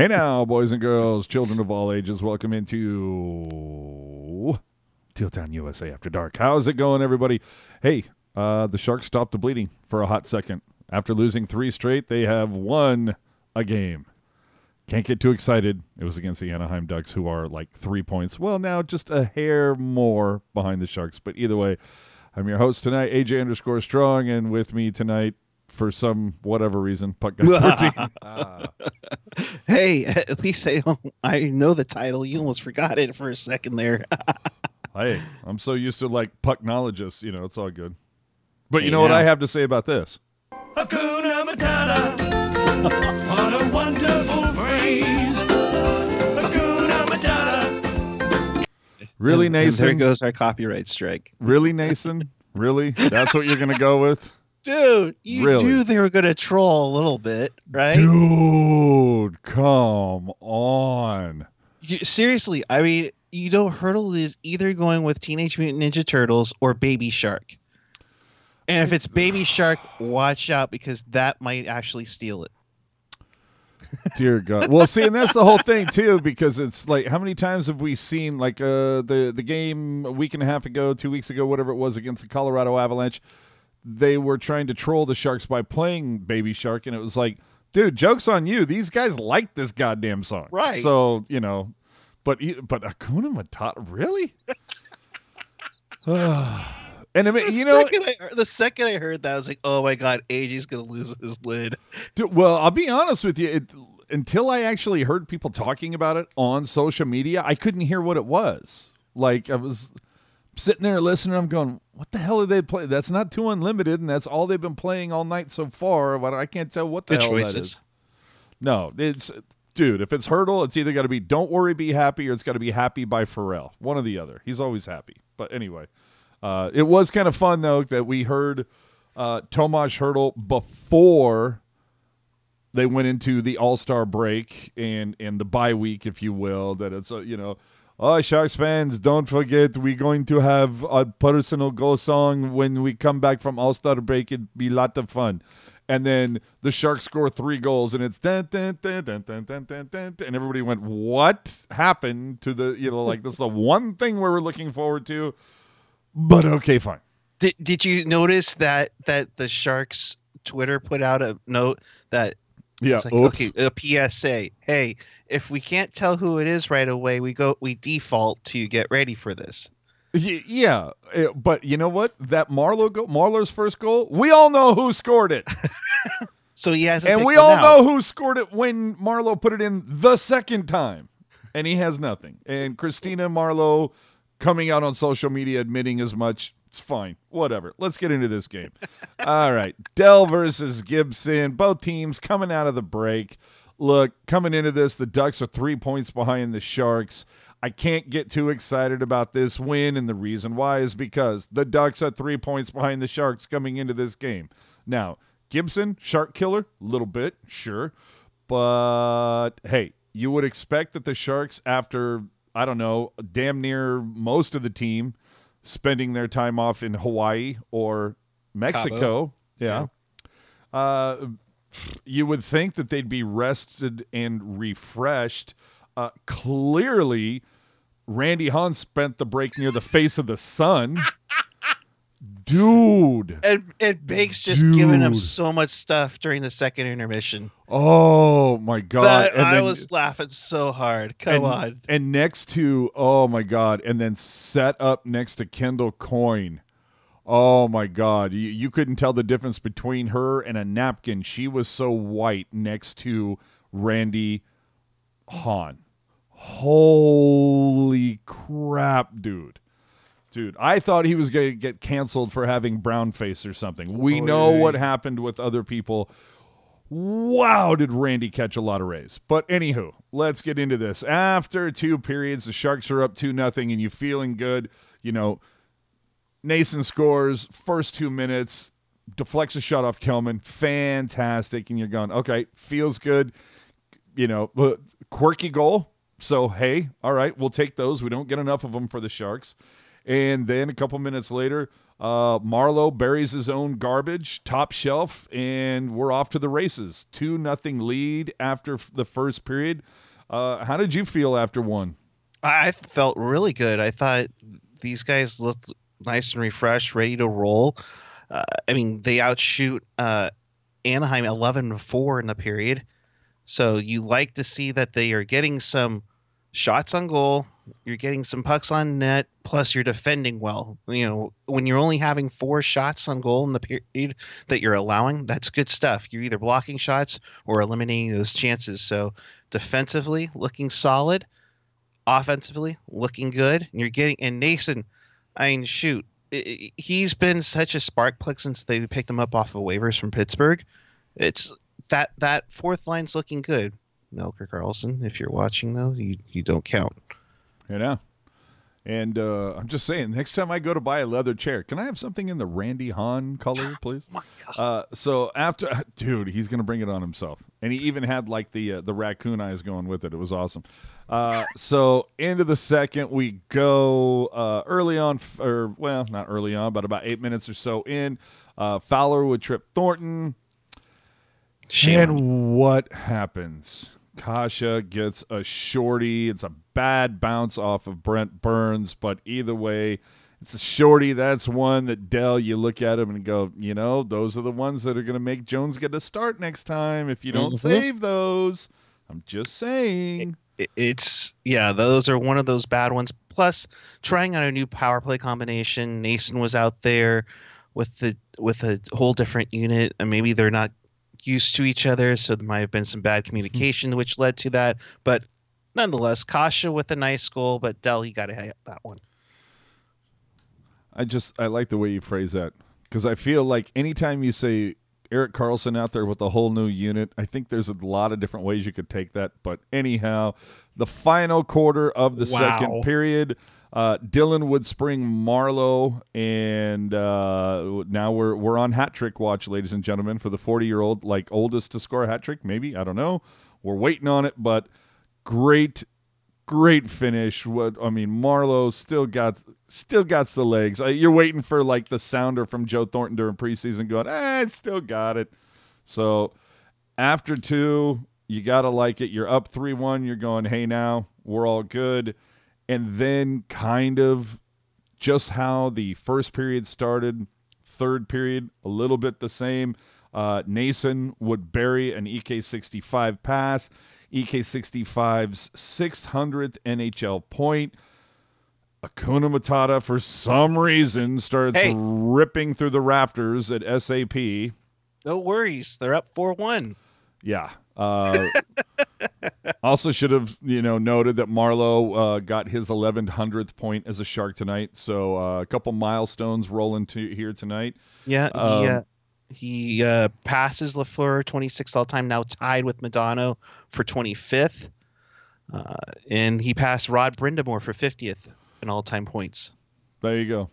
Hey now, boys and girls, children of all ages, welcome into Town USA After Dark. How's it going, everybody? Hey, uh, the Sharks stopped the bleeding for a hot second. After losing three straight, they have won a game. Can't get too excited. It was against the Anaheim Ducks, who are like three points. Well, now just a hair more behind the Sharks. But either way, I'm your host tonight, AJ underscore Strong, and with me tonight, for some whatever reason, Puck Guy 14. uh. Hey, at least I I know the title. You almost forgot it for a second there. hey, I'm so used to like pucknologists, you know, it's all good. But you know what I have to say about this? Hakuna Matata. what a wonderful phrase. Hakuna Matata. Really, and, Noesen? And there goes our copyright strike. Really, Noesen? really? That's what you're going to go with? Dude, you really? knew they were going to troll a little bit, right? Dude, come on. You, seriously, I mean, you know, Hertl is either going with Teenage Mutant Ninja Turtles or Baby Shark. And if it's Baby Shark, watch out because that might actually steal it. Dear God. Well, see, and that's the whole thing too, because it's like, how many times have we seen like uh, the the game a week and a half ago, two weeks ago, whatever it was, against the Colorado Avalanche? They were trying to troll the Sharks by playing Baby Shark, and it was like, dude, jokes on you. These guys like this goddamn song, right? So you know, but but Hakuna Matata, really? and I mean, the you know, second I, the second I heard that, I was like, oh my god, AJ's gonna lose his lid. Dude, well, I'll be honest with you. It, until I actually heard people talking about it on social media, I couldn't hear what it was. Like I was sitting there listening. I'm going, what the hell are they playing? That's not too unlimited, and that's all they've been playing all night so far. But I can't tell what the Good hell choices. that is. No, it's dude. If it's Hertl, it's either got to be "Don't Worry, Be Happy" or it's got to be "Happy" by Pharrell. One or the other. He's always happy. But anyway, uh, it was kind of fun though that we heard uh, Tomas Hertl before they went into the All Star break and and the bye week, if you will. That it's a, you know Oh, Sharks fans, don't forget we're going to have a personal go song when we come back from All Star break. It'd be a lot of fun. And then the Sharks score three goals, and it's dun, dun, dun, dun, dun, dun, dun, dun, and everybody went, "What happened to the you know like this is the one thing we were looking forward to?" But okay, fine. Did Did you notice that that the Sharks Twitter put out a note that yeah, like, okay, a PSA. Hey, if we can't tell who it is right away, we go we default to get ready for this. Yeah, eh, but you know what? That Marleau go, Marleau's first goal, we all know who scored it. so he has, and we all know who scored it when Marleau put it in the second time, and he has nothing. And Christina Marleau coming out on social media admitting as much. It's fine. Whatever. Let's get into this game. all right. Dell versus Gibson. Both teams coming out of the break. Look, coming into this, the Ducks are three points behind the Sharks. I can't get too excited about this win, and the reason why is because the Ducks are three points behind the Sharks coming into this game. Now, Gibson, Shark Killer, a little bit, sure. But hey, you would expect that the Sharks, after, I don't know, damn near most of the team spending their time off in Hawaii or Mexico, yeah. yeah. Uh, you would think that they'd be rested and refreshed. Uh, clearly, Randy Hahn spent the break near the face of the sun. Dude. And, and Bake's just Dude. giving him so much stuff during the second intermission. Oh my god. I then, was laughing so hard. Come and, on. And next to oh my god, and then set up next to Kendall Coyne Oh my God. You, you couldn't tell the difference between her and a napkin. She was so white next to Randy Hahn. Holy crap, dude. Dude, I thought he was going to get canceled for having brown face or something. We oh, know yeah. what happened with other people. Wow, did Randy catch a lot of rays. But anywho, let's get into this. After two periods, the Sharks are up 2 nothing, and you feeling good. You know, Noesen scores first two minutes, deflects a shot off Kellman, fantastic, and you're going, okay, feels good. You know, uh, quirky goal. So hey, all right, we'll take those. We don't get enough of them for the Sharks. And then a couple minutes later, uh, Marleau buries his own garbage, top shelf, and we're off to the races. Two nothing lead after f- the first period. Uh, how did you feel after one? I felt really good. I thought these guys looked nice and refreshed, ready to roll. Uh, I mean, they outshoot uh, Anaheim 11 4 in the period. So you like to see that they are getting some shots on goal, you're getting some pucks on net, plus you're defending well. You know, when you're only having four shots on goal in the period that you're allowing, that's good stuff. You're either blocking shots or eliminating those chances. So defensively, looking solid. Offensively, looking good. And you're getting and Noesen, I mean, shoot, he's been such a spark plug since they picked him up off of waivers from Pittsburgh. It's that that fourth line's looking good. Melker Karlsson, if you're watching though, you you don't count. You know. And uh, I'm just saying, next time I go to buy a leather chair, can I have something in the Randy Hahn color, please? oh my God. Uh, so after, dude, he's gonna bring it on himself, and he even had like the uh, the raccoon eyes going with it. It was awesome. Uh, so into the second, we go uh, early on, f- or well, not early on, but about eight minutes or so in. Uh, Fowler would trip Thornton, Shame and what happens? Kase gets a shorty. It's a bad bounce off of Brent Burns, but either way, it's a shorty. That's one that Dell, you look at him and go, you know, those are the ones that are going to make Jones get a start next time if you don't Mhm. save those. I'm just saying. It- It's yeah, those are one of those bad ones. Plus, trying out a new power play combination. Noesen was out there with the with a whole different unit, and maybe they're not used to each other, so there might have been some bad hmm. communication, which led to that. But nonetheless, Kase with a nice goal, but Dell, you got to hit that one. I just I like the way you phrase that because I feel like anytime you say Erik Karlsson out there with a whole new unit, I think there's a lot of different ways you could take that. But anyhow, the final quarter of the Wow. second period, uh, Dillon would spring Marleau, and uh, now we're we're on hat trick watch, ladies and gentlemen, for the 40 year old like oldest to score a hat trick. Maybe I don't know. We're waiting on it, but great great finish. What I mean, Marleau still got still got the legs. Uh, You're waiting for like the sounder from Joe Thornton during preseason, going, "Eh, still got it." So after two, you gotta like it. You're up three one. You're going, "Hey, now we're all good," and then kind of just how the first period started. Third period, a little bit the same. Uh, Noesen would bury an EK65 pass. E EK65's 600th NHL point. Akuna Matata, for some reason, starts Hey. ripping through the rafters at SAP. No worries, they're up four one. Yeah. Uh, also, should have you know noted that Marleau uh, got his 1100th point as a Shark tonight. So uh, a couple milestones rolling to here tonight. Yeah, he Um, uh, he uh, passes Lafleur 26th all time, now tied with Modano for 25th, uh, and he passed Rod Brind'Amour for 50th in all time points. There you go.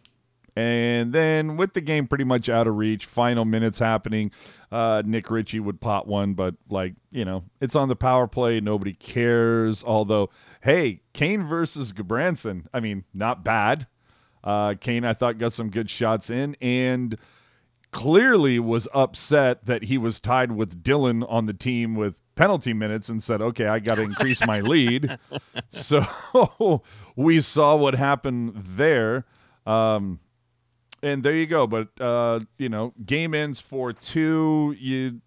And then with the game pretty much out of reach, final minutes happening, uh, Nick Ritchie would pot one, but like, you know, it's on the power play. Nobody cares. Although, hey, Kane versus Gudbranson, I mean, not bad. Uh, Kane, I thought, got some good shots in and clearly was upset that he was tied with Dillon on the team with penalty minutes and said, okay, I got to increase my lead. So we saw what happened there. Um, and there you go. But uh, you know, game ends for two. You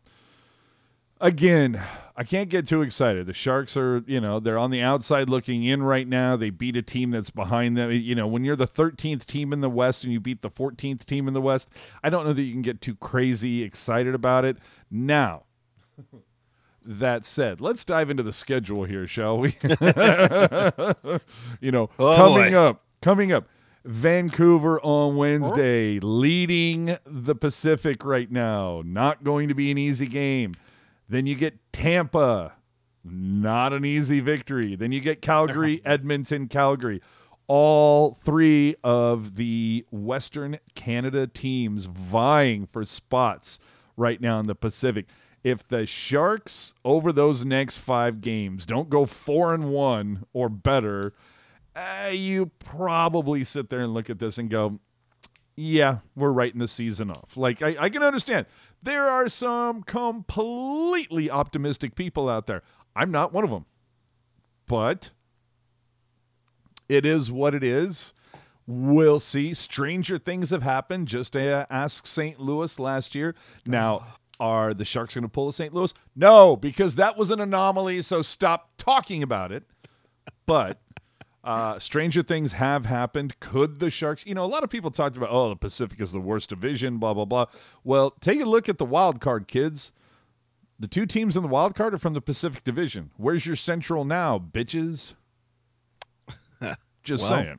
again, I can't get too excited. The Sharks are, you know, they're on the outside looking in right now. They beat a team that's behind them. You know, when you're the 13th team in the West and you beat the 14th team in the West, I don't know that you can get too crazy excited about it. Now, that said, let's dive into the schedule here, shall we? you know, Oh, coming boy. up, coming up. Vancouver on Wednesday, leading the Pacific right now. Not going to be an easy game. Then you get Tampa, not an easy victory. Then you get Calgary, Edmonton, Calgary. All three of the Western Canada teams vying for spots right now in the Pacific. If the Sharks over those next five games don't go four and one or better, uh, you probably sit there and look at this and go, yeah, we're writing the season off. Like, I, I can understand. There are some completely optimistic people out there. I'm not one of them. But it is what it is. We'll see. Stranger things have happened. Just uh, ask St. Louis last year. Now, are the Sharks going to pull a St. Louis? No, because that was an anomaly. So stop talking about it. But uh, stranger things have happened. Could the Sharks? You know, a lot of people talked about, oh, the Pacific is the worst division. Blah blah blah. Well, take a look at the wild card, kids. The two teams in the wild card are from the Pacific Division. Where's your Central now, bitches? Just Well, saying.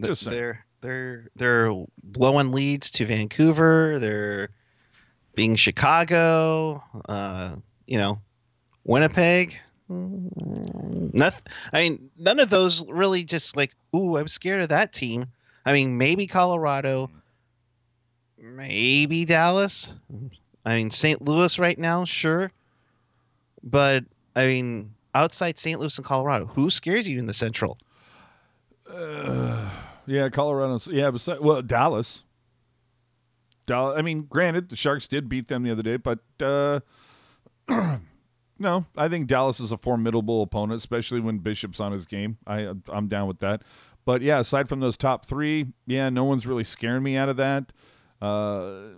Just saying. they're they're they're blowing leads to Vancouver. They're being Chicago. Uh, you know, Winnipeg. Nothing. I mean, none of those really just like, ooh, I'm scared of that team. I mean, maybe Colorado, maybe Dallas. I mean, St. Louis right now, sure, but I mean, outside St. Louis and Colorado, who scares you in the Central? Yeah, Colorado. Yeah, besides, well, Dallas. Dallas. I mean, granted, the Sharks did beat them the other day, but uh, no, I think Dallas is a formidable opponent, especially when Bishop's on his game. I I'm down with that. But yeah, aside from those top three, yeah, no one's really scaring me out of that. Uh,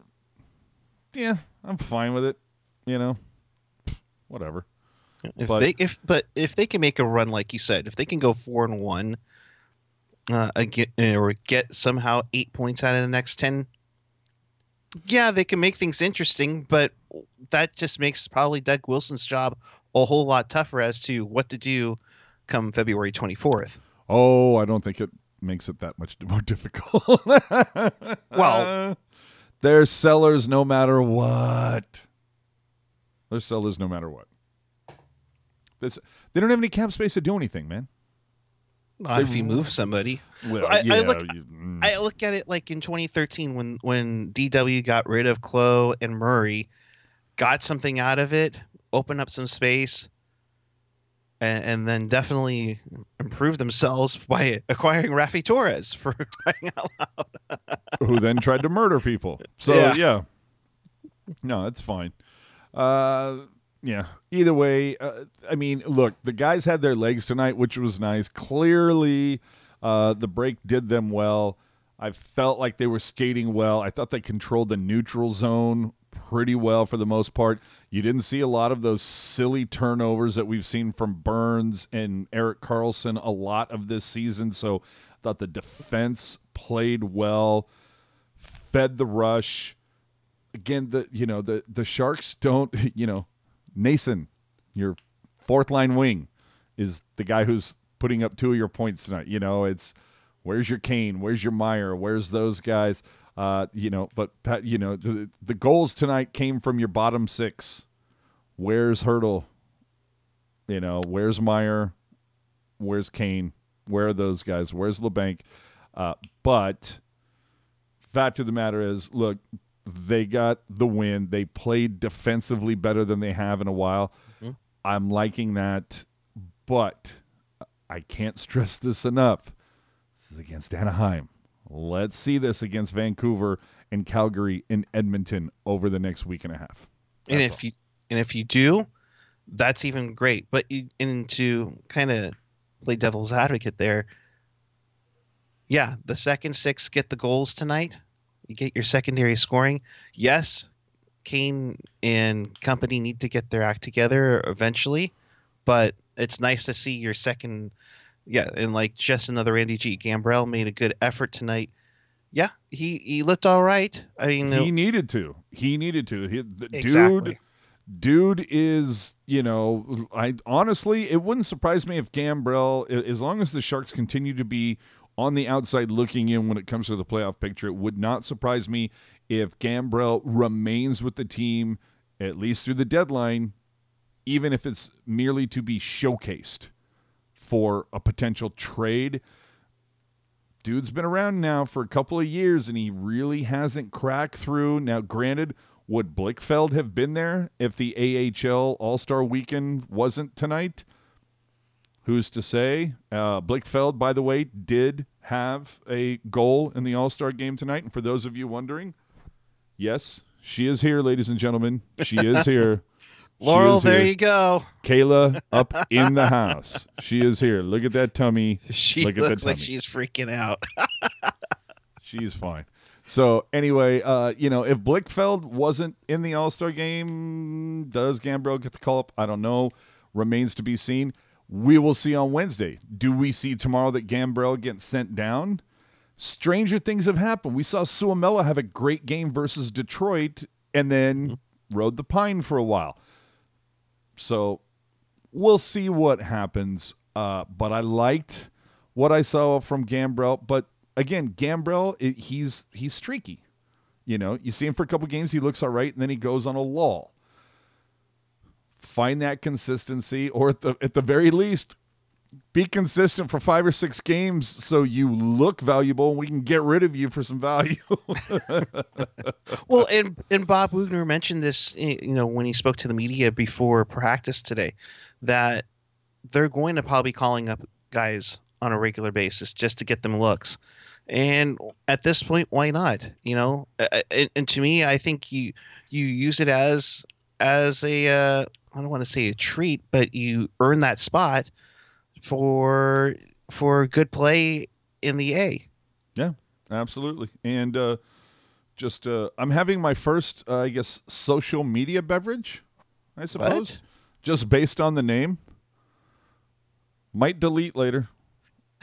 yeah, I'm fine with it. You know, whatever. If But- they if but if they can make a run like you said, if they can go four and one, uh, again, or get somehow eight points out of the next ten, yeah, they can make things interesting. But that just makes probably Doug Wilson's job a whole lot tougher as to what to do come February twenty fourth. Oh, I don't think it makes it that much more difficult. Well- they're sellers no matter what. They're sellers no matter what. This, they don't have any cap space to do anything, man. If you move somebody, Well, I- I look- you- mm. I look at it like in 2013 when when DW got rid of Clowe and Murray, got something out of it, opened up some space, and, and then definitely improved themselves by acquiring Raffi Torres for crying out loud. who then tried to murder people. So Yeah. yeah, no, that's fine. Uh, yeah. Either way, uh, I mean, look, the guys had their legs tonight, which was nice. Clearly, uh, the break did them well. I felt like they were skating well. I thought they controlled the neutral zone pretty well for the most part. You didn't see a lot of those silly turnovers that we've seen from Burns and Erik Karlsson a lot of this season. So I thought the defense played well, fed the rush. Again, the you know the the Sharks don't you know Noesen, your fourth line wing, is the guy who's putting up two of your points tonight. You know, it's where's your Kane, where's your Meier, where's those guys? Uh, you know, but you know the the goals tonight came from your bottom six. Where's Hertl? You know, where's Meier? Where's Kane? Where are those guys? Where's Labanc? Uh, but fact of the matter is, look, they got the win. They played defensively better than they have in a while. Mhm. I'm liking that, but I can't stress this enough. This is against Anaheim. Let's see this against Vancouver and Calgary and Edmonton over the next week and a half. and That's if you and if you do, that's even great. But and to kind of play devil's advocate there, yeah, the second six get the goals tonight. You get your secondary scoring. Yes, Kane and company need to get their act together eventually, but it's nice to see your second. Yeah, and like just another Andy G. Gambrell made a good effort tonight. Yeah, he he looked all right. I mean, He uh, needed to. He needed to. He, the exactly. Dude, dude is you know i honestly it wouldn't surprise me if gambrell as long as the sharks continue to be on the outside looking in when it comes to the playoff picture it would not surprise me if gambrell remains with the team at least through the deadline even if it's merely to be showcased for a potential trade dude's been around now for a couple of years and he really hasn't cracked through. Now, granted, would Blichfeld have been there if the AHL All Star Weekend wasn't tonight? Who's to say? Uh, Blichfeld, by the way, did have a goal in the All Star game tonight. And for those of you wondering, yes, she is here, ladies and gentlemen. She is here. Laurel, is there here. you go. Kayla up in the house. She is here. Look at that tummy. She Look looks like she's freaking out. She's fine. So anyway, uh, you know, if Blichfeld wasn't in the All Star game, does Gambrell get the call up? I don't know. Remains to be seen. We will see on Wednesday. Do we see tomorrow that Gambrell gets sent down? Stranger things have happened. We saw Suomela have a great game versus Detroit and then rode the pine for a while. So we'll see what happens. Uh, but I liked what I saw from Gambrell. But again, Gambrell, it, he's he's streaky. You know, you see him for a couple games, he looks all right, and then he goes on a lull. Find that consistency, or at the at the very least, be consistent for five or six games so you look valuable and we can get rid of you for some value. well, and and Bob Boughner mentioned this, you know, when he spoke to the media before practice today, that they're going to probably be calling up guys on a regular basis just to get them looks. And at this point, why not? You know, and, and to me, I think you you use it as as a uh, I don't want to say a treat, but you earn that spot for for good play in the A. Yeah, absolutely. And uh, just, uh, I'm having my first, uh, I guess, social media beverage, I suppose, just based on the name. Might delete later.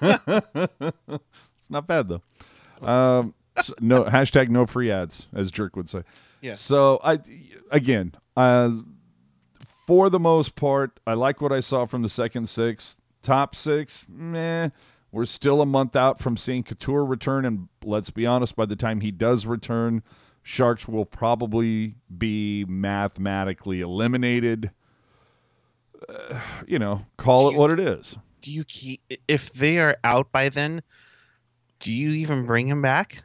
it's not bad, though. Um, s- no hashtag no free ads, as Jerk would say. Yeah. So I, again, uh, for the most part, I like what I saw from the second six. Top six, meh. We're still a month out from seeing Couture return, and let's be honest, by the time he does return, Sharks will probably be mathematically eliminated. Uh, you know, call it what it is. do you keep if they are out by then? Do you even bring him back,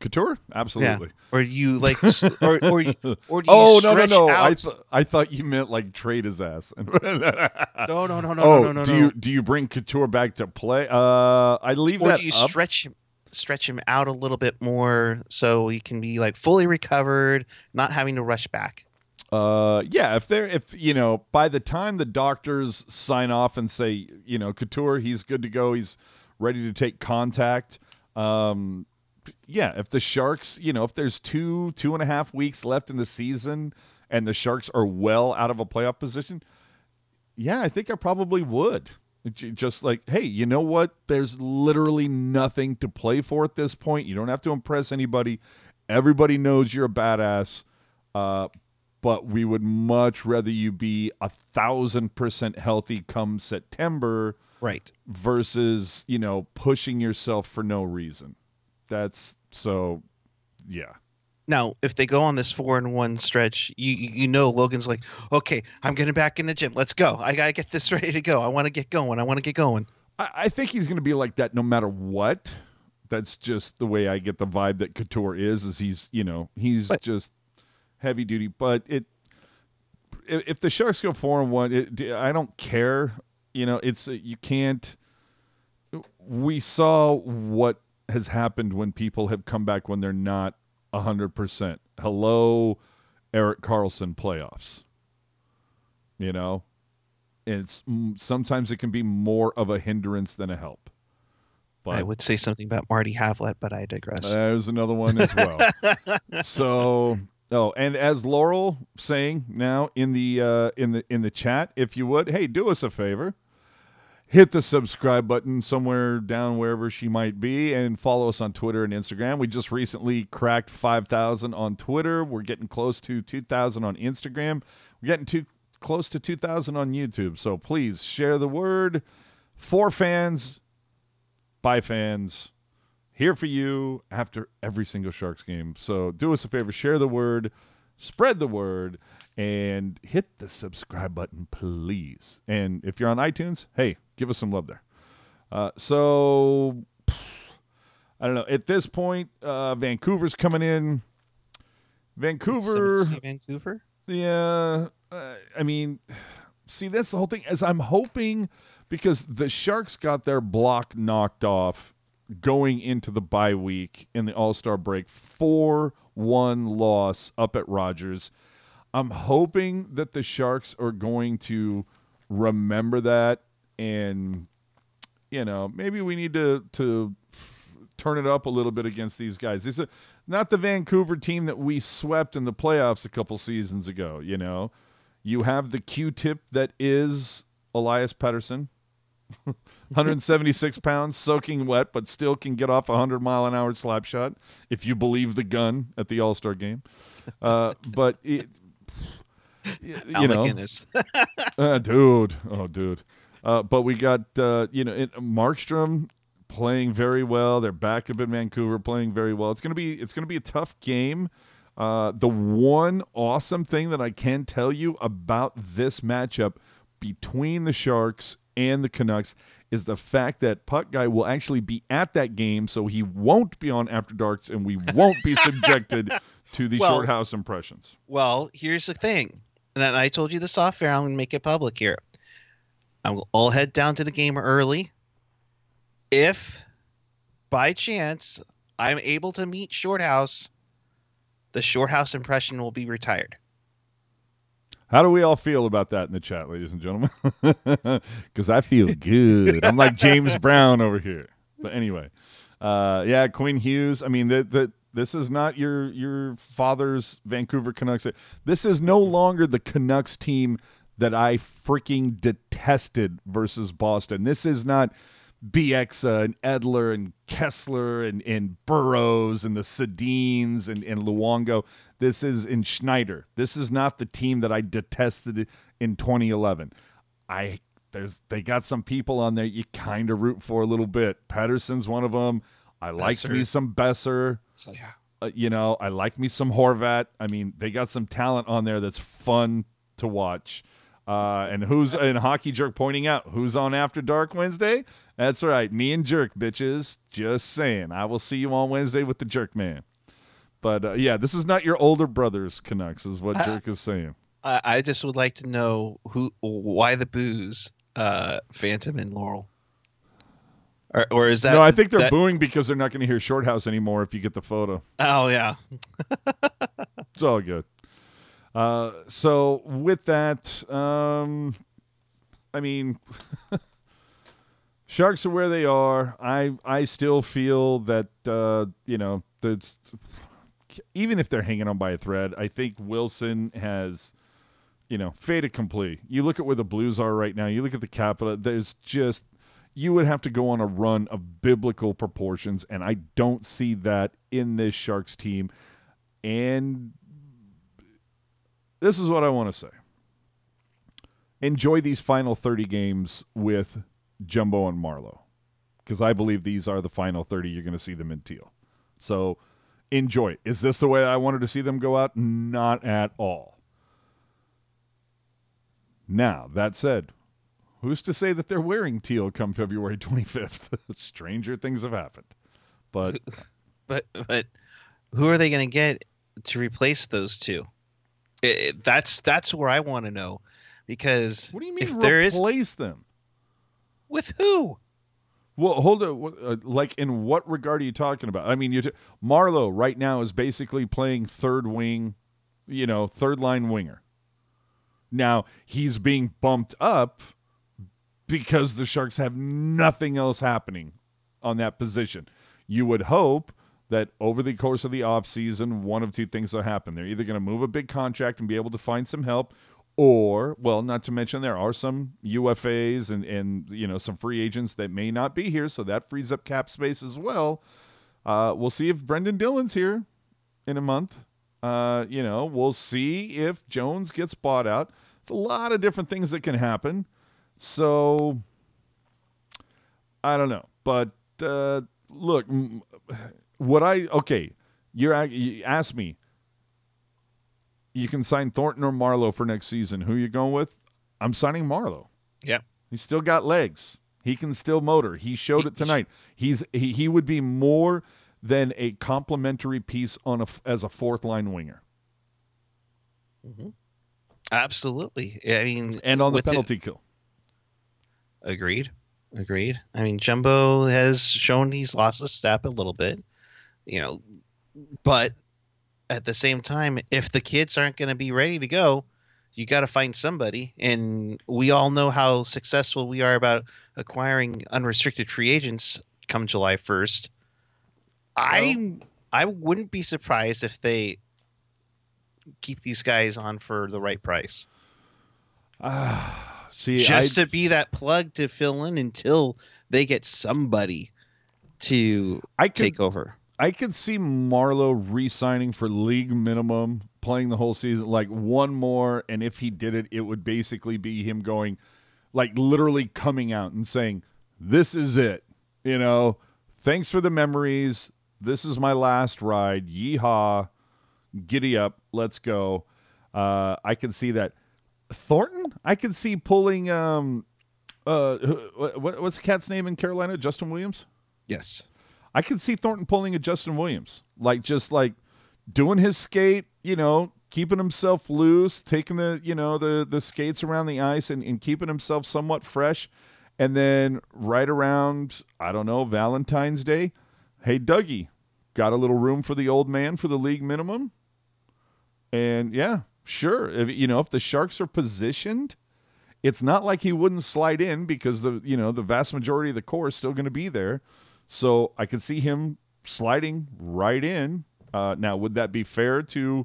Couture, absolutely. or you like, or or you- or do you Oh no no no! I th- I thought you meant like trade his ass. no no no no no oh, no no do no. you do you bring Couture back to play? Uh, I leave or that do you up. stretch him stretch him out a little bit more so he can be like fully recovered, not having to rush back? Uh, yeah, if they're if you know by the time the doctors sign off and say you know Couture he's good to go, he's ready to take contact. Um, yeah, if the Sharks, you know, if there's two two and a half weeks left in the season and the Sharks are well out of a playoff position, yeah, I think I probably would. Just like, hey, you know what? There's literally nothing to play for at this point. You don't have to impress anybody. Everybody knows you're a badass. Uh, but we would much rather you be a thousand percent healthy come September Right. versus you know pushing yourself for no reason. That's so, yeah. Now, if they go on this four and one stretch, you you know Logan's like, okay, I'm getting back in the gym. Let's go. I gotta get this ready to go. I want to get going. I want to get going. I, I think he's going to be like that no matter what. That's just the way I get the vibe that Couture is. Is he's you know he's But- just heavy duty. But it if, if the Sharks go four and one, it, I don't care. You know, it's you can't. We saw what has happened when people have come back when they're not hundred percent. Hello, Erik Karlsson playoffs. You know, it's mm, sometimes it can be more of a hindrance than a help. I would say something about Marty Havlat, but I digress. there's another one as well. so oh, and as Laurel saying now in the uh, in the in the chat, if you would, hey, do us a favor. Hit the subscribe button somewhere down wherever she might be and follow us on Twitter and Instagram. We just recently cracked 5,000 on Twitter. We're getting close to 2,000 on Instagram. We're getting too close to 2,000 on YouTube. So please share the word for fans, by fans, here for you after every single Sharks game. So do us a favor, share the word, spread the word, and hit the subscribe button, please. And if you're on iTunes, hey, give us some love there. Uh, so I don't know. At this point, uh, Vancouver's coming in. Vancouver, Vancouver. yeah. Uh, I mean, see that's the whole thing. As I'm hoping because the Sharks got their block knocked off going into the bye week in the All Star break, four one loss up at Rogers. I'm hoping that the Sharks are going to remember that and you know maybe we need to to turn it up a little bit against these guys. It's a, not the Vancouver team that we swept in the playoffs a couple seasons ago. You know, you have the Q-tip that is Elias Pettersson, 176 pounds, soaking wet, but still can get off a 100 mile an hour slap shot if you believe the gun at the All Star game. Uh, but it, you Al know, uh, dude, oh, dude. Uh, but we got uh, you know it, Markstrom playing very well. They're back up in Vancouver playing very well. It's gonna be it's gonna be a tough game. Uh, the one awesome thing that I can tell you about this matchup between the Sharks and the Canucks is the fact that Puck Guy will actually be at that game, so he won't be on After Darks, and we won't be subjected to the Well- Shorthouse impressions. Well, here's the thing, and I told you this off air. I'm going to make it public here. I'll I'll head down to the game early. If by chance I'm able to meet Shorthouse, the Shorthouse impression will be retired. How do we all feel about that in the chat, ladies and gentlemen? Because I feel good. I'm like James Brown over here. But anyway, uh, yeah, Quinn Hughes. I mean, that that this is not your your father's Vancouver Canucks. This is no longer the Canucks team that I freaking detested versus Boston. This is not Bieksa and Edler and Kesler and, and Burrows and the Sedins and, and Luongo. This is in Schneider. This is not the team that I detested in 2011. I there's they got some people on there you kind of root for a little bit. Pettersson's one of them. I like me some Boeser. Yeah. Uh, you know, I like me some Horvat. I mean, they got some talent on there that's fun to watch. Uh, and who's in Hockey Jerk pointing out who's on After Dark Wednesday? That's right, me and Jerk, bitches. Just saying. I will see you on Wednesday with the Jerk Man. But uh, yeah, this is not your older brother's Canucks, is what Uh, Jerk is saying. I, I just would like to know who, why the booze, uh, Phantom and Laurel, or, or is that? no, I think they're that- booing because they're not going to hear Shorthouse anymore if you get the photo. Oh yeah, It's all good. Uh, so with that, um, I mean, Sharks are where they are. I I still feel that uh, you know that's even if they're hanging on by a thread, I think Wilson has you know fait accompli. You look at where the Blues are right now. You look at the Capita. There's just you would have to go on a run of biblical proportions, and I don't see that in this Sharks team. And this is what I want to say. Enjoy these final 30 games with Jumbo and Marleau because I believe these are the final 30 you're going to see them in teal. So enjoy. Is this the way I wanted to see them go out? Not at all. Now, that said, who's to say that they're wearing teal come February 25th? Stranger things have happened. But but but who are they going to get to replace those two? It, that's that's where I want to know, because what do you mean if there is replace them? with who? Well, hold on. Uh, like, in what regard are you talking about? I mean, you t- Marleau right now is basically playing third wing, you know, third line winger. Now he's being bumped up because the Sharks have nothing else happening on that position. You would hope that over the course of the offseason, one of two things will happen. They're either going to move a big contract and be able to find some help, or, well, not to mention there are some UFAs and, and you know, some free agents that may not be here, so that frees up cap space as well. Uh, we'll see if Brenden Dillon's here in a month. Uh, you know, we'll see if Jones gets bought out. It's a lot of different things that can happen. So I don't know, but uh, look, what I okay, you're you asked me. You can sign Thornton or Marleau for next season. Who you going with? I'm signing Marleau. Yeah, He's still got legs. He can still motor. He showed it tonight. He's he, he would be more than a complementary piece on a as a fourth line winger. Mhm. Absolutely. I mean, and on the with it- penalty kill. Agreed. Agreed. I mean, Jumbo has shown he's lost a step a little bit, you know, but at the same time, if the kids aren't going to be ready to go, you got to find somebody. And we all know how successful we are about acquiring unrestricted free agents come July 1st. I I wouldn't be surprised if they keep these guys on for the right price. Ah, see, just I, to be that plug to fill in until they get somebody to I could take over. I could see Marleau re-signing for league minimum, playing the whole season, like one more, and if he did it, it would basically be him going, like literally coming out and saying, "This is it," you know. Thanks for the memories. This is my last ride. Yeehaw! Giddy up, let's go. Uh, I can see that. Thornton, I can see pulling. Um, uh, what, what's the cat's name in Carolina? Justin Williams. Yes. I could see Thornton pulling a Justin Williams, like just like doing his skate, you know, keeping himself loose, taking the you know the the skates around the ice and, and keeping himself somewhat fresh, and then right around I don't know Valentine's Day, hey Dougie, got a little room for the old man for the league minimum, and yeah, sure, if you know if the Sharks are positioned. It's not like he wouldn't slide in because the you know the vast majority of the core is still going to be there. So I could see him sliding right in. Uh, now, would that be fair to,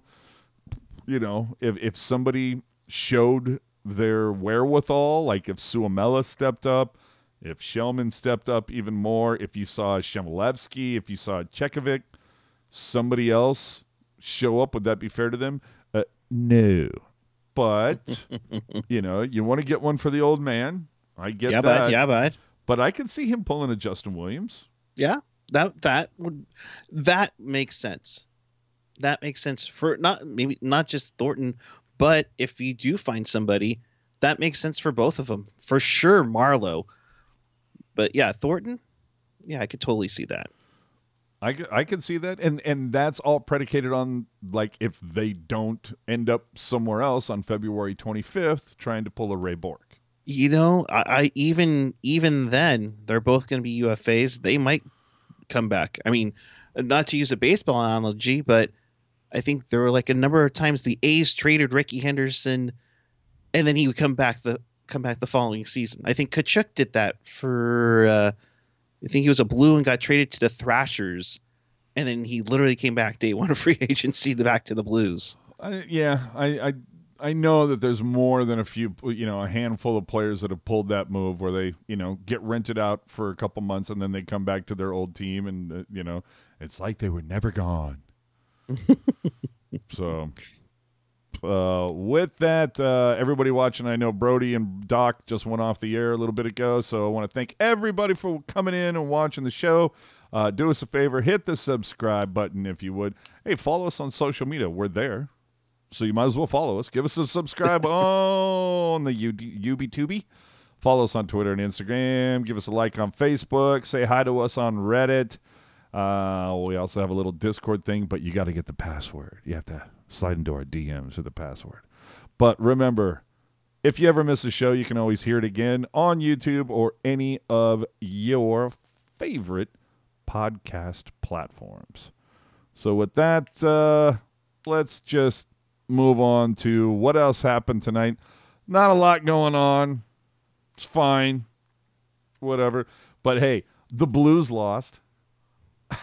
you know, if if somebody showed their wherewithal, like if Suomela stepped up, if Shellman stepped up even more, if you saw Chmelevski, if you saw Chekhovich, somebody else show up, would that be fair to them? Uh, no. But, you know, you want to get one for the old man. I get yeah, that. bud. Yeah, bud. But I can see him pulling a Justin Williams. Yeah. That that would that makes sense. That makes sense for not maybe not just Thornton, but if you do find somebody, that makes sense for both of them. For sure, Marleau. But yeah, Thornton. Yeah, I could totally see that. I, I can see that and and that's all predicated on like if they don't end up somewhere else on February 25th trying to pull a Ray Bourque. You know, I, I even even then they're both going to be UFAs. They might come back. I mean, not to use a baseball analogy, but I think there were like a number of times the A's traded Rickey Henderson, and then he would come back the come back the following season. I think Tkachuk did that for. Uh, I think he was a blue and got traded to the Thrashers, and then he literally came back day one of free agency back to the Blues. Yeah, I, I I know that there's more than a few, you know, a handful of players that have pulled that move where they, you know, get rented out for a couple months and then they come back to their old team and uh, you know, it's like they were never gone. so uh, with that, uh, everybody watching, I know Brody and Doc just went off the air a little bit ago, so I want to thank everybody for coming in and watching the show. Uh, do us a favor, hit the subscribe button if you would. Hey, follow us on social media. We're there, so you might as well follow us. Give us a subscribe on the UBTubi. Follow us on Twitter and Instagram. Give us a like on Facebook. Say hi to us on Reddit. Uh, we also have a little Discord thing, but you got to get the password. You have to slide into our DMs with the password. But remember, if you ever miss a show, you can always hear it again on YouTube or any of your favorite podcast platforms. So, with that, uh, let's just move on to what else happened tonight. Not a lot going on. It's fine. Whatever. But hey, the Blues lost.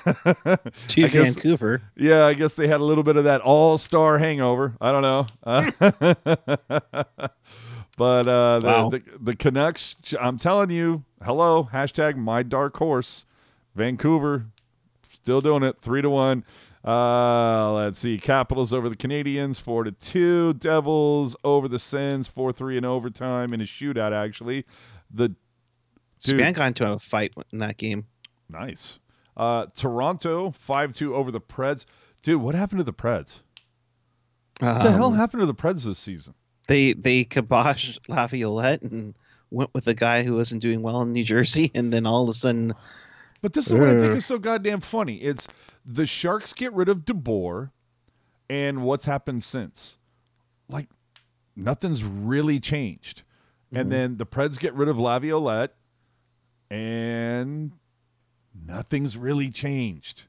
To guess- Vancouver. Yeah, I guess they had a little bit of that all-star hangover. I don't know. But uh, the, Wow. the the Canucks, I'm telling you, hello, hashtag my dark horse, Vancouver, still doing it, three to one. Uh, let's see, Capitals over the Canadians, four to two. Devils over the Sens, four three in overtime in a shootout. Actually, the Dude. Span got into a fight in that game. Nice. Uh, Toronto, 5 2 over the Preds. Dude, what happened to the Preds? What the hell Um, happened to the Preds this season? they they kiboshed Laviolette and went with a guy who wasn't doing well in New Jersey, and then all of a sudden, But this is what I think is so goddamn funny. It's the Sharks get rid of DeBoer, and what's happened since? Like, nothing's really changed. Mhm. And then the Preds get rid of Laviolette, and nothing's really changed.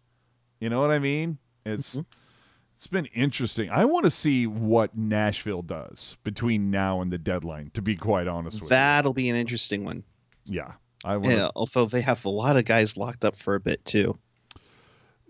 You know what I mean? It's Mhm. it's been interesting. I want to see what Nashville does between now and the deadline. To be quite honest with you. That'll be an interesting one. yeah, I want. Yeah, although they have a lot of guys locked up for a bit too.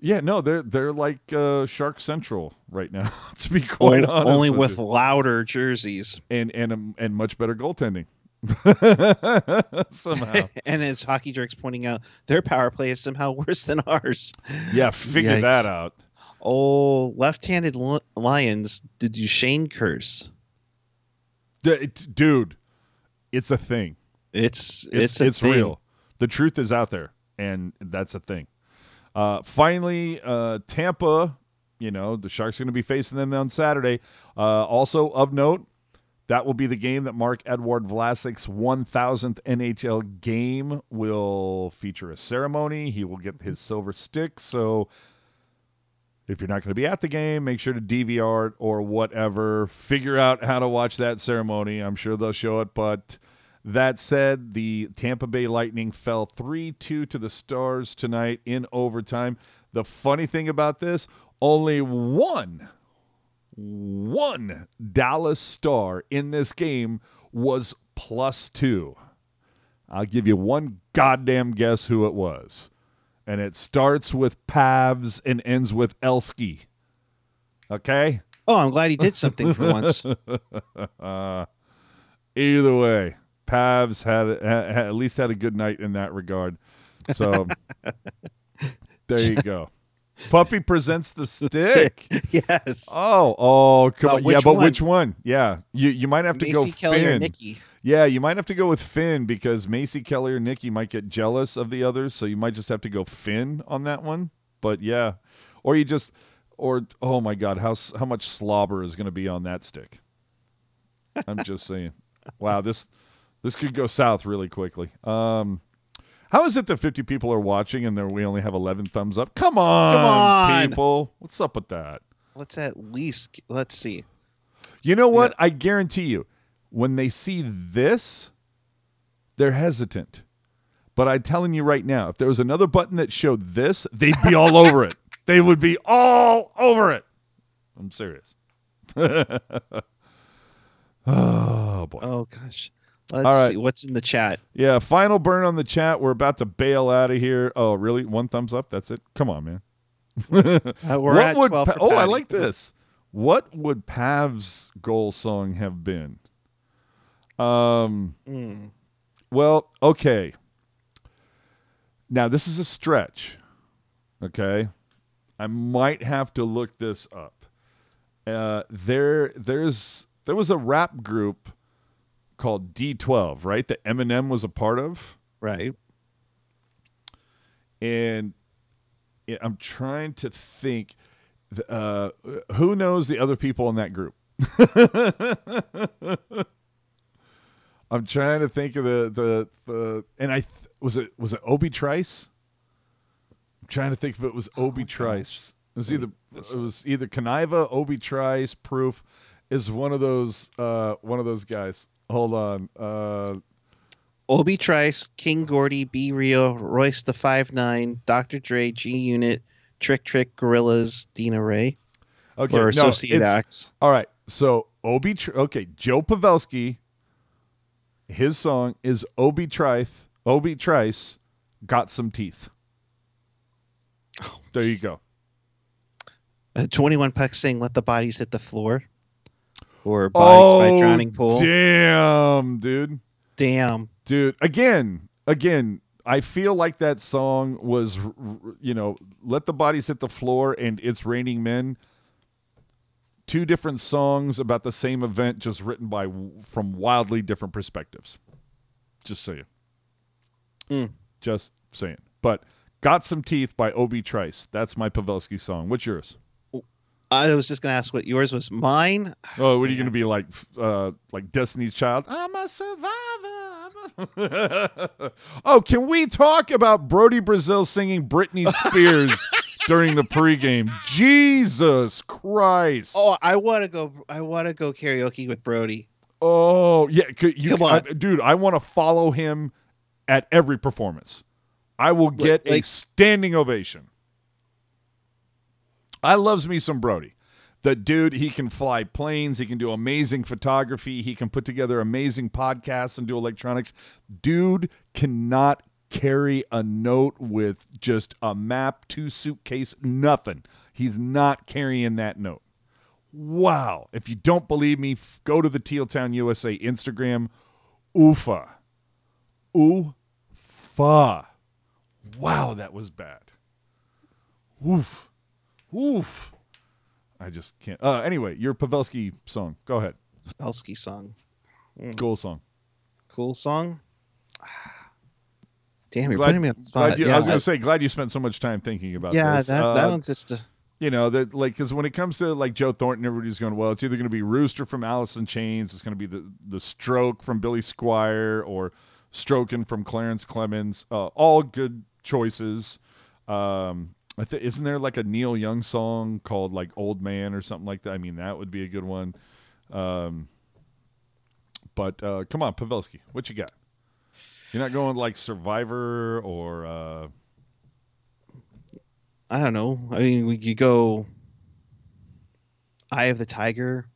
Yeah, no, they're they're like uh, Shark Central right now. to be quite Only, honest, only with with louder jerseys. and and um, and much better goaltending. Somehow, and as Hockey Jerks pointing out, their power play is somehow worse than ours. yeah, figure Yikes. that out. Oh, left-handed li- Lions, did Duchesne curse? D- dude, it's a thing. It's It's it's it's real. The truth is out there, and that's a thing. Uh, finally, uh, Tampa. You know the Sharks are going to be facing them on Saturday. Uh, also of note, that will be the game that Marc-Edouard Vlasic's 1,000th NHL game will feature a ceremony. He will get his silver stick. So if you're not going to be at the game, make sure to DVR it or whatever. Figure out how to watch that ceremony. I'm sure they'll show it. But that said, the Tampa Bay Lightning fell 3 2 to the Stars tonight in overtime. The funny thing about this, only one, one Dallas Star in this game was plus two. I'll give you one goddamn guess who it was. And it starts with Pavs and ends with Elsky. Okay? Oh, I'm glad he did something for once. uh, either way, Pavs had, had at least had a good night in that regard. So there you go. Puppy presents the stick. yes. Oh, oh, come on. Yeah, but one? which one? Yeah, you you might have to Macy go Kelly or Finn. Nikki. Yeah, you might have to go with Finn because Macy Kelly or Nikki might get jealous of the others, so you might just have to go Finn on that one. But yeah, or you just, or oh my God, how how much slobber is going to be on that stick? I'm just saying. Wow, this this could go south really quickly. Um, how is it that 50 people are watching and there we only have 11 thumbs up? Come on, Come on. people, what's up with that? Let's at least let's see. You know what? I guarantee you, when they see this, they're hesitant. But I'm telling you right now, if there was another button that showed this, they'd be all over it. They would be all over it. I'm serious. oh boy. Oh gosh. Let's All right. see what's in the chat. Yeah, final burn on the chat. We're about to bail out of here. Oh, really? One thumbs up? That's it? Come on, man. Uh, we're what at would 12 Pa- oh, I like this. What would Pav's goal song have been? Um. Mm. Well, okay. Now this is a stretch. Okay, I might have to look this up. Uh, there, there's there was a rap group called D12, right? That Eminem was a part of, Right. and I'm trying to think. Uh, who knows the other people in that group? I'm trying to think of the the the and I th- was it was it Obi Trice. I'm trying to think if it was Oh Obi my Trice. It was either it was either Kuniva, Obi Trice, Proof is one of those uh one of those guys. Hold on. Uh Obi Trice, King Gordy, B Rio, Royce the Five Nine, Dr. Dre, G Unit, Trick Trick, Gorillas, Dina Ray, okay, or no, Associate Acts. All right. So Obi okay, Joe Pavelski his song is Obi Trice, Obi Trice got some teeth. Oh, There you go. Uh, 21 Pucks saying, let the bodies hit the floor. Or bodies by drowning pool. Oh, Damn, dude. Damn. Dude, again, again, I feel like that song was, you know, Let the Bodies Hit the Floor and It's Raining Men. Two different songs about the same event, just written by from wildly different perspectives. Just saying. Hmm. Just saying. But Got Some Teeth by Obi Trice. That's my Pavelski song. What's yours? I was just going to ask what yours was. Mine? Oh, what are you going to be like? Uh, like Destiny's Child? I'm a survivor. I'm a- oh, can we talk about Brody Brazil singing Britney Spears during the pregame? Jesus Christ! Oh, I want to go. I want to go karaoke with Brody. Oh yeah, you, Come on. I- dude. I want to follow him at every performance. I will get a standing ovation. I loves me some Brody. The dude, he can fly planes. He can do amazing photography. He can put together amazing podcasts and do electronics. Dude cannot carry a note with just a map, two suitcase, nothing. He's not carrying that note. Wow. If you don't believe me, f- go to the Teal Town USA Instagram. Oofa. Oofa. Wow, that was bad. Oof. Oof. I just can't. Uh, anyway, your Pavelski song. Go ahead. Pavelski song. Cool song. Cool song. Damn, you're Glad- putting me on the spot. You, yeah, I was going to say, glad you spent so much time thinking about yeah, this. that Uh, that one's just a, you know that like because when it comes to like Joe Thornton, everybody's going, well, it's either going to be Rooster from Alice in Chains, it's going to be the the Stroke from Billy Squier, or Stroking from Clarence Clemens. Uh, all good choices. Um, I th- isn't there like a Neil Young song called like Old Man or something like that? I mean, that would be a good one. Um, but uh, come on, Pavelski, what you got? You're not going like Survivor or uh, I don't know. I mean, we could go Eye of the Tiger.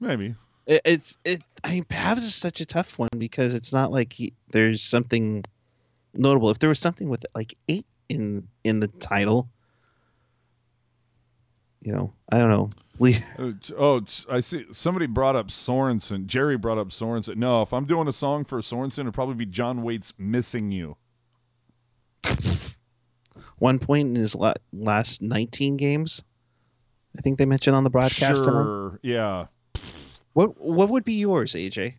maybe It, it's it. I mean, Pavs is such a tough one because it's not like he, there's something notable. If there was something with like eight in in the title, you know, I don't know. Le- Oh, Oh, I see. Somebody brought up Sorensen. Jerry brought up Sorensen. No, if I'm doing a song for Sorensen, it'd probably be John Waite's "Missing You." One point in his la- last 19 games, I think they mentioned on the broadcast. Sure. Yeah. What what would be yours, AJ?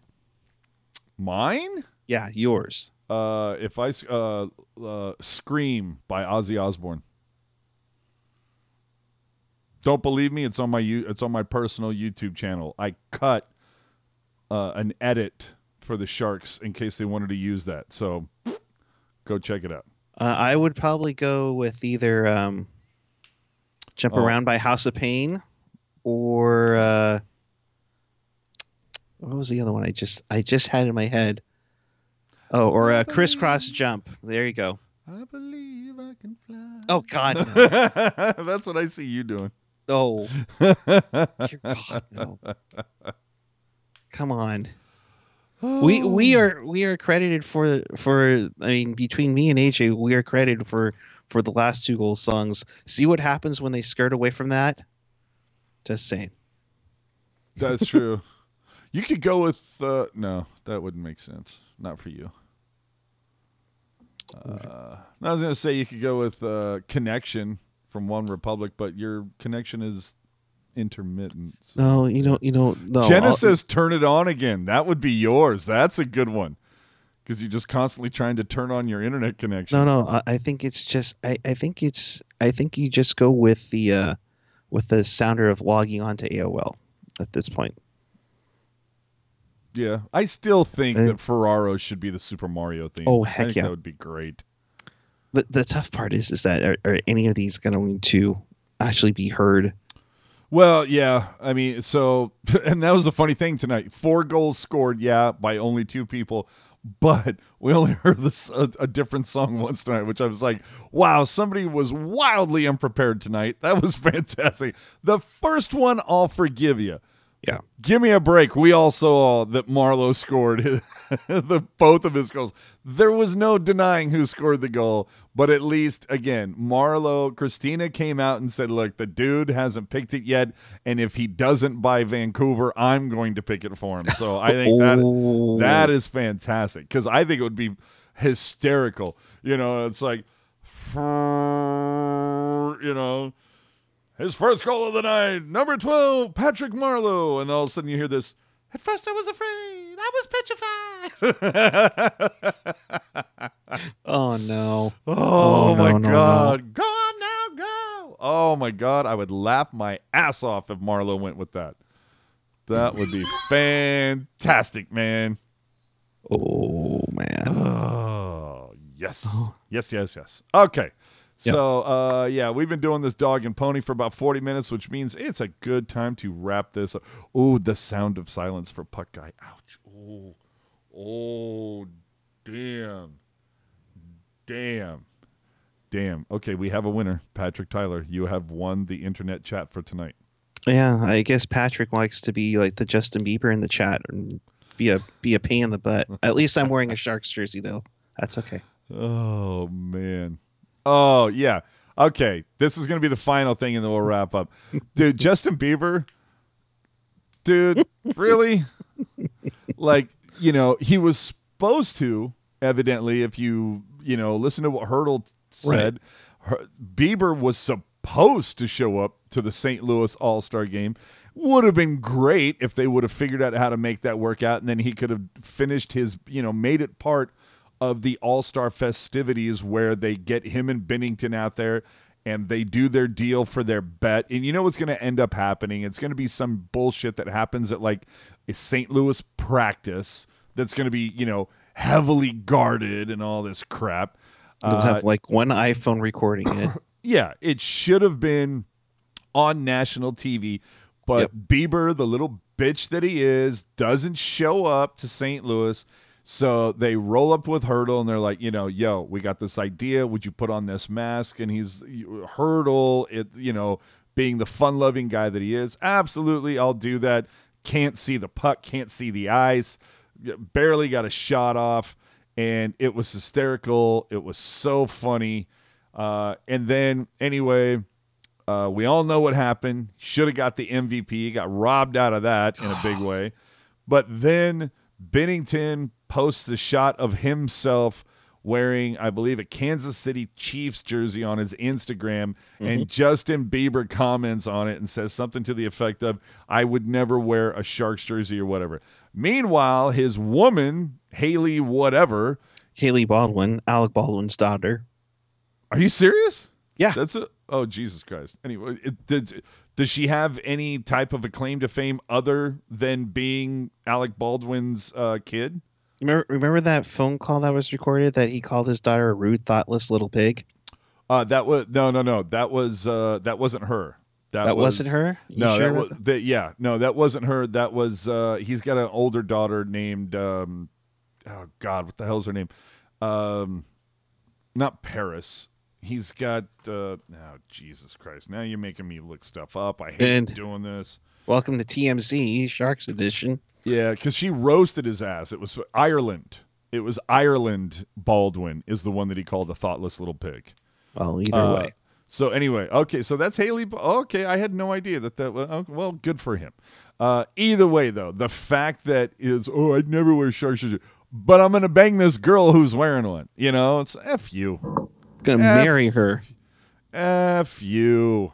Mine. Yeah, yours. Uh, if I uh, uh, "Scream" by Ozzy Osbourne. Don't believe me? It's on my. It's on my personal YouTube channel. I cut uh, an edit for the Sharks in case they wanted to use that. So go check it out. Uh, I would probably go with either um, "Jump Oh. Around" by House of Pain, or uh, what was the other one? I just I just had in my head. Oh, or a "Crisscross Jump." There you go. I believe I can fly. Oh God, no. That's what I see you doing. oh dear God, no! Come on. We we Oh. are we are credited for for I mean between me and AJ we are credited for for the last two goal songs. See what happens when they skirt away from that. Just saying. That's true. you could go with uh, no, that wouldn't make sense. Not for you. Uh, I was gonna say you could go with uh, "Connection" from OneRepublic, but your connection is intermittent. so- No, you know you know no. Jenna I'll- "Turn it on again." That would be yours. That's a good one because you're just constantly trying to turn on your internet connection. no no. I, I think it's just I, I think it's I think you just go with the uh with the sounder of logging onto AOL at this point. Yeah, I still think Uh, that Ferraro should be the Super Mario theme. Oh, I heck think yeah. that would be great. But the tough part is is that are, are any of these going to actually be heard? Well, yeah, I mean, so and that was the funny thing tonight. Four goals scored, yeah, by only two people, but we only heard this a, a different song once tonight, which I was like, wow, somebody was wildly unprepared tonight. That was fantastic. The first one, I'll forgive you. Yeah. Give me a break. We all saw that Marleau scored the both of his goals. There was no denying who scored the goal, but at least again, Marleau, Christina came out and said, "Look, the dude hasn't picked it yet, and if he doesn't by Vancouver, I'm going to pick it for him." So I think that that is fantastic because I think it would be hysterical. You know, it's like, you know, his first goal of the night, number 12, Patrick Marleau. And all of a sudden you hear this, at first I was afraid, I was petrified. Oh no. oh, Oh, my no, no, God. Go on now, go. Oh my God. I would laugh my ass off if Marleau went with that. That would be fantastic, man. Oh man. Oh, yes. Oh. Yes, yes, yes. Okay. Yep. So, uh, yeah, we've been doing this dog and pony for about 40 minutes, which means it's a good time to wrap this up. Oh, the sound of silence for Puck Guy. Ouch. Oh, oh, damn. Damn. Damn. Okay, we have a winner. Patrick Tyler, you have won the internet chat for tonight. Yeah, I guess Patrick likes to be like the Justin Bieber in the chat and be a be a pain in the butt. At least I'm wearing a Sharks jersey though. That's okay. Oh man. Oh yeah. Okay. This is gonna be the final thing and then we'll wrap up. Dude, Justin Bieber. Dude, really? like, you know, he was supposed to, evidently, if you, you know, listen to what Hertl said, Her- Bieber was supposed to show up to the St. Louis All Star game. Would have been great if they would have figured out how to make that work out, and then he could have finished his, you know, made it part of the All Star festivities where they get him and Binnington out there and they do their deal for their bet. And you know what's going to end up happening? It's going to be some bullshit that happens at like a St. Louis practice that's going to be, you know, heavily guarded and all this crap. They'll Uh, have like one iPhone recording it. yeah, it should have been on national TV, but Yep. Bieber, the little bitch that he is, doesn't show up to St. Louis. So they roll up with Hertl and they're like, you know, yo, we got this idea. Would you put on this mask? And he's Hertl, it, you know, being the fun loving guy that he is. Absolutely, I'll do that. Can't see the puck, can't see the ice, barely got a shot off. And it was hysterical. It was so funny. Uh, and then, anyway, uh, we all know what happened. Should have got the MVP. Got robbed out of that in a big way. But then Binnington posts the shot of himself wearing, I believe, a Kansas City Chiefs jersey on his Instagram. And mm-hmm. Justin Bieber comments on it and says something to the effect of, I would never wear a Sharks jersey or whatever. Meanwhile, his woman, Hailey, whatever, Hailey Baldwin, Alec Baldwin's daughter. are you serious? Yeah. That's a oh Jesus Christ. Anyway, it, did, does she have any type of a claim to fame other than being Alec Baldwin's uh, kid? Remember, remember that phone call that was recorded that he called his daughter a rude, thoughtless little pig? Uh, that was no, no, no. That was uh, that wasn't her. That, That, was, not her. You No, sure that was that, yeah, no, that wasn't her. That was uh, he's got an older daughter named um, oh God, what the hell's her name? Um, not Paris. He's got uh, oh Jesus Christ. Now you're making me look stuff up. I hate And- doing this. Welcome to TMZ Sharks Edition. Yeah, because she roasted his ass. It was Ireland. It was Ireland Baldwin is the one that he called a thoughtless little pig. Well, either Uh, way. So anyway, okay, so that's Hailey. Okay, I had no idea that that. was Well, good for him. Uh, either way, though, the fact that is, oh, I'd never wear shark shoes, but I'm gonna bang this girl who's wearing one. You know, it's f you, Gonna F- marry her. f you.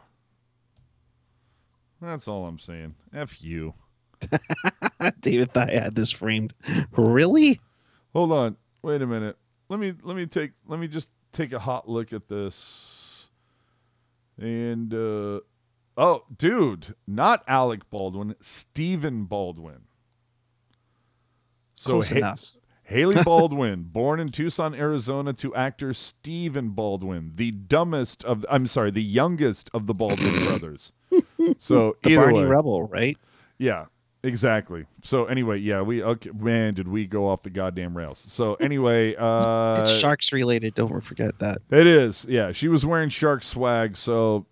That's all I'm saying. F you. David thought I had this framed. Really? Hold on. Wait a minute. Let me let me take let me just take a hot look at this. And uh oh, dude, not Alec Baldwin, Stephen Baldwin. So Close Ha- enough. Hailey Baldwin, born in Tucson, Arizona, to actor Stephen Baldwin, the dumbest of I'm sorry, the youngest of the Baldwin brothers. So The Barney way, Rebel, right? yeah, exactly. So anyway, yeah, we okay, man, did we go off the goddamn rails? So anyway, uh it's Sharks related. Don't forget that. it is. Yeah, she was wearing shark swag, so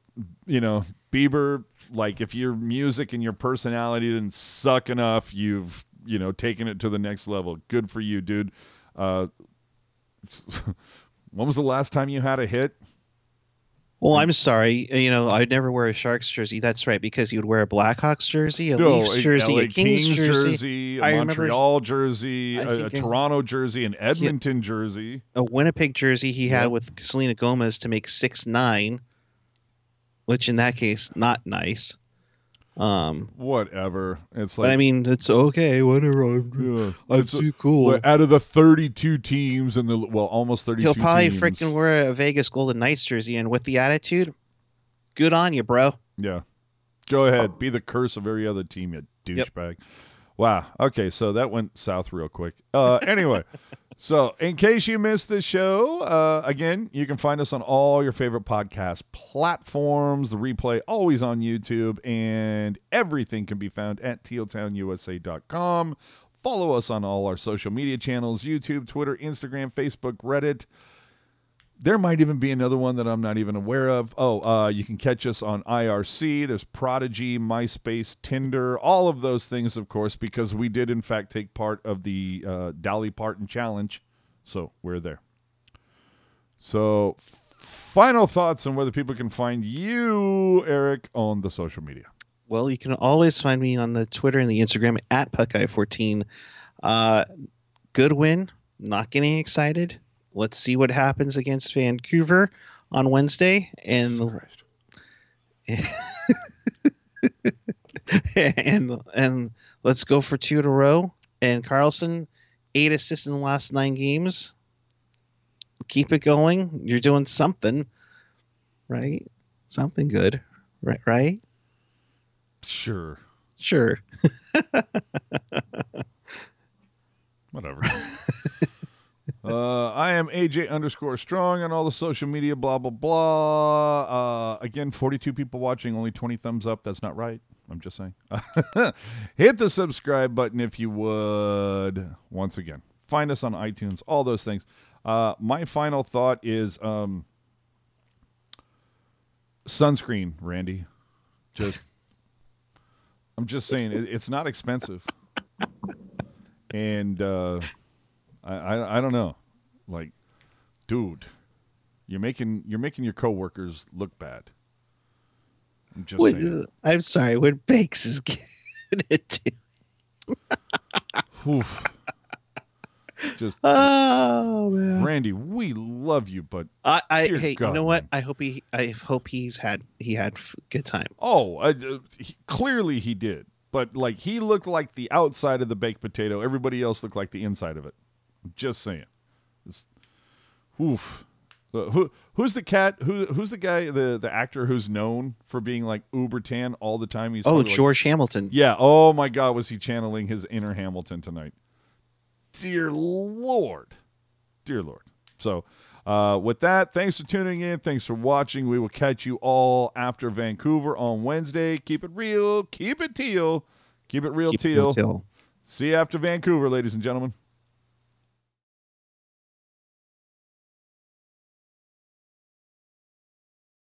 you know, Bieber like if your music and your personality didn't suck enough, you've, you know, taking it to the next level. Good for you, dude. Uh when was the last time you had a hit? Well, I'm sorry. You know, I'd never wear a Sharks jersey. That's right, because you would wear a Blackhawks jersey, a Leafs jersey, LA a Kings, jersey, jersey, a I remember- Montreal jersey, I a, a Toronto jersey, an Edmonton jersey. a Winnipeg jersey he had Yeah. with Selena Gomez to make six nine, which in that case not nice. Um, Whatever. It's but like I mean, it's okay. Whatever. I'm, yeah, I'm it's too cool. Out of the 32 teams and the well, almost 32 He'll probably teams. freaking wear a Vegas Golden Knights jersey, and with the attitude, good on you, bro. Yeah. Go ahead. Be the curse of every other team, you Yep. douchebag. Wow. Okay, so that went south real quick. Uh anyway. So, in case you missed the show, uh, again, you can find us on all your favorite podcast platforms. The replay always on YouTube, and everything can be found at tealtownusa.com. Follow us on all our social media channels YouTube, Twitter, Instagram, Facebook, Reddit. There might even be another one that I'm not even aware of. Oh, uh, you can catch us on IRC. There's Prodigy, MySpace, Tinder, all of those things, of course, because we did, in fact, take part of the uh, Dolly Parton Challenge. So we're there. So, final thoughts on whether people can find you, Eric, on the social media. Well, you can always find me on the Twitter and the Instagram at PuckGuy14. Uh, good win. Not getting excited. Let's see what happens against Vancouver on Wednesday. And and and let's go for two in a row. And Karlsson, eight assists in the last nine games. Keep it going. You're doing something, right? Something good, right? Right? Sure. Sure. Whatever. Uh, I am AJ underscore strong on all the social media, blah, blah, blah. Uh, again, 42 people watching, only 20 thumbs up. That's not right. I'm just saying. Hit the subscribe button if you would. Once again, find us on iTunes, all those things. Uh, my final thought is um, sunscreen, Randy. Just, I'm just saying, it, it's not expensive. And uh, I, I, I don't know, like, dude, you're making you're making your coworkers look bad. I'm just Wait, saying. uh, I'm sorry. When Bakes is giving it to? Just Oh man. Randy, we love you, but I, I hey, God, you know what? man. I hope he, I hope he's had he had good time. oh, uh, uh, he, clearly he did. But like he looked like the outside of the baked potato. Everybody else looked like the inside of it. I'm just saying. It's, oof. Uh, who who's the cat? Who who's the guy? The the actor who's known for being like uber tan all the time. He's Oh, probably, like- George Hamilton. Yeah. Oh my God, was he channeling his inner Hamilton tonight? Dear Lord, dear Lord. So, uh, with that, thanks for tuning in. Thanks for watching. We will catch you all after Vancouver on Wednesday. Keep it real. Keep it teal. Keep it real Keep it teal. real till. See you after Vancouver, ladies and gentlemen.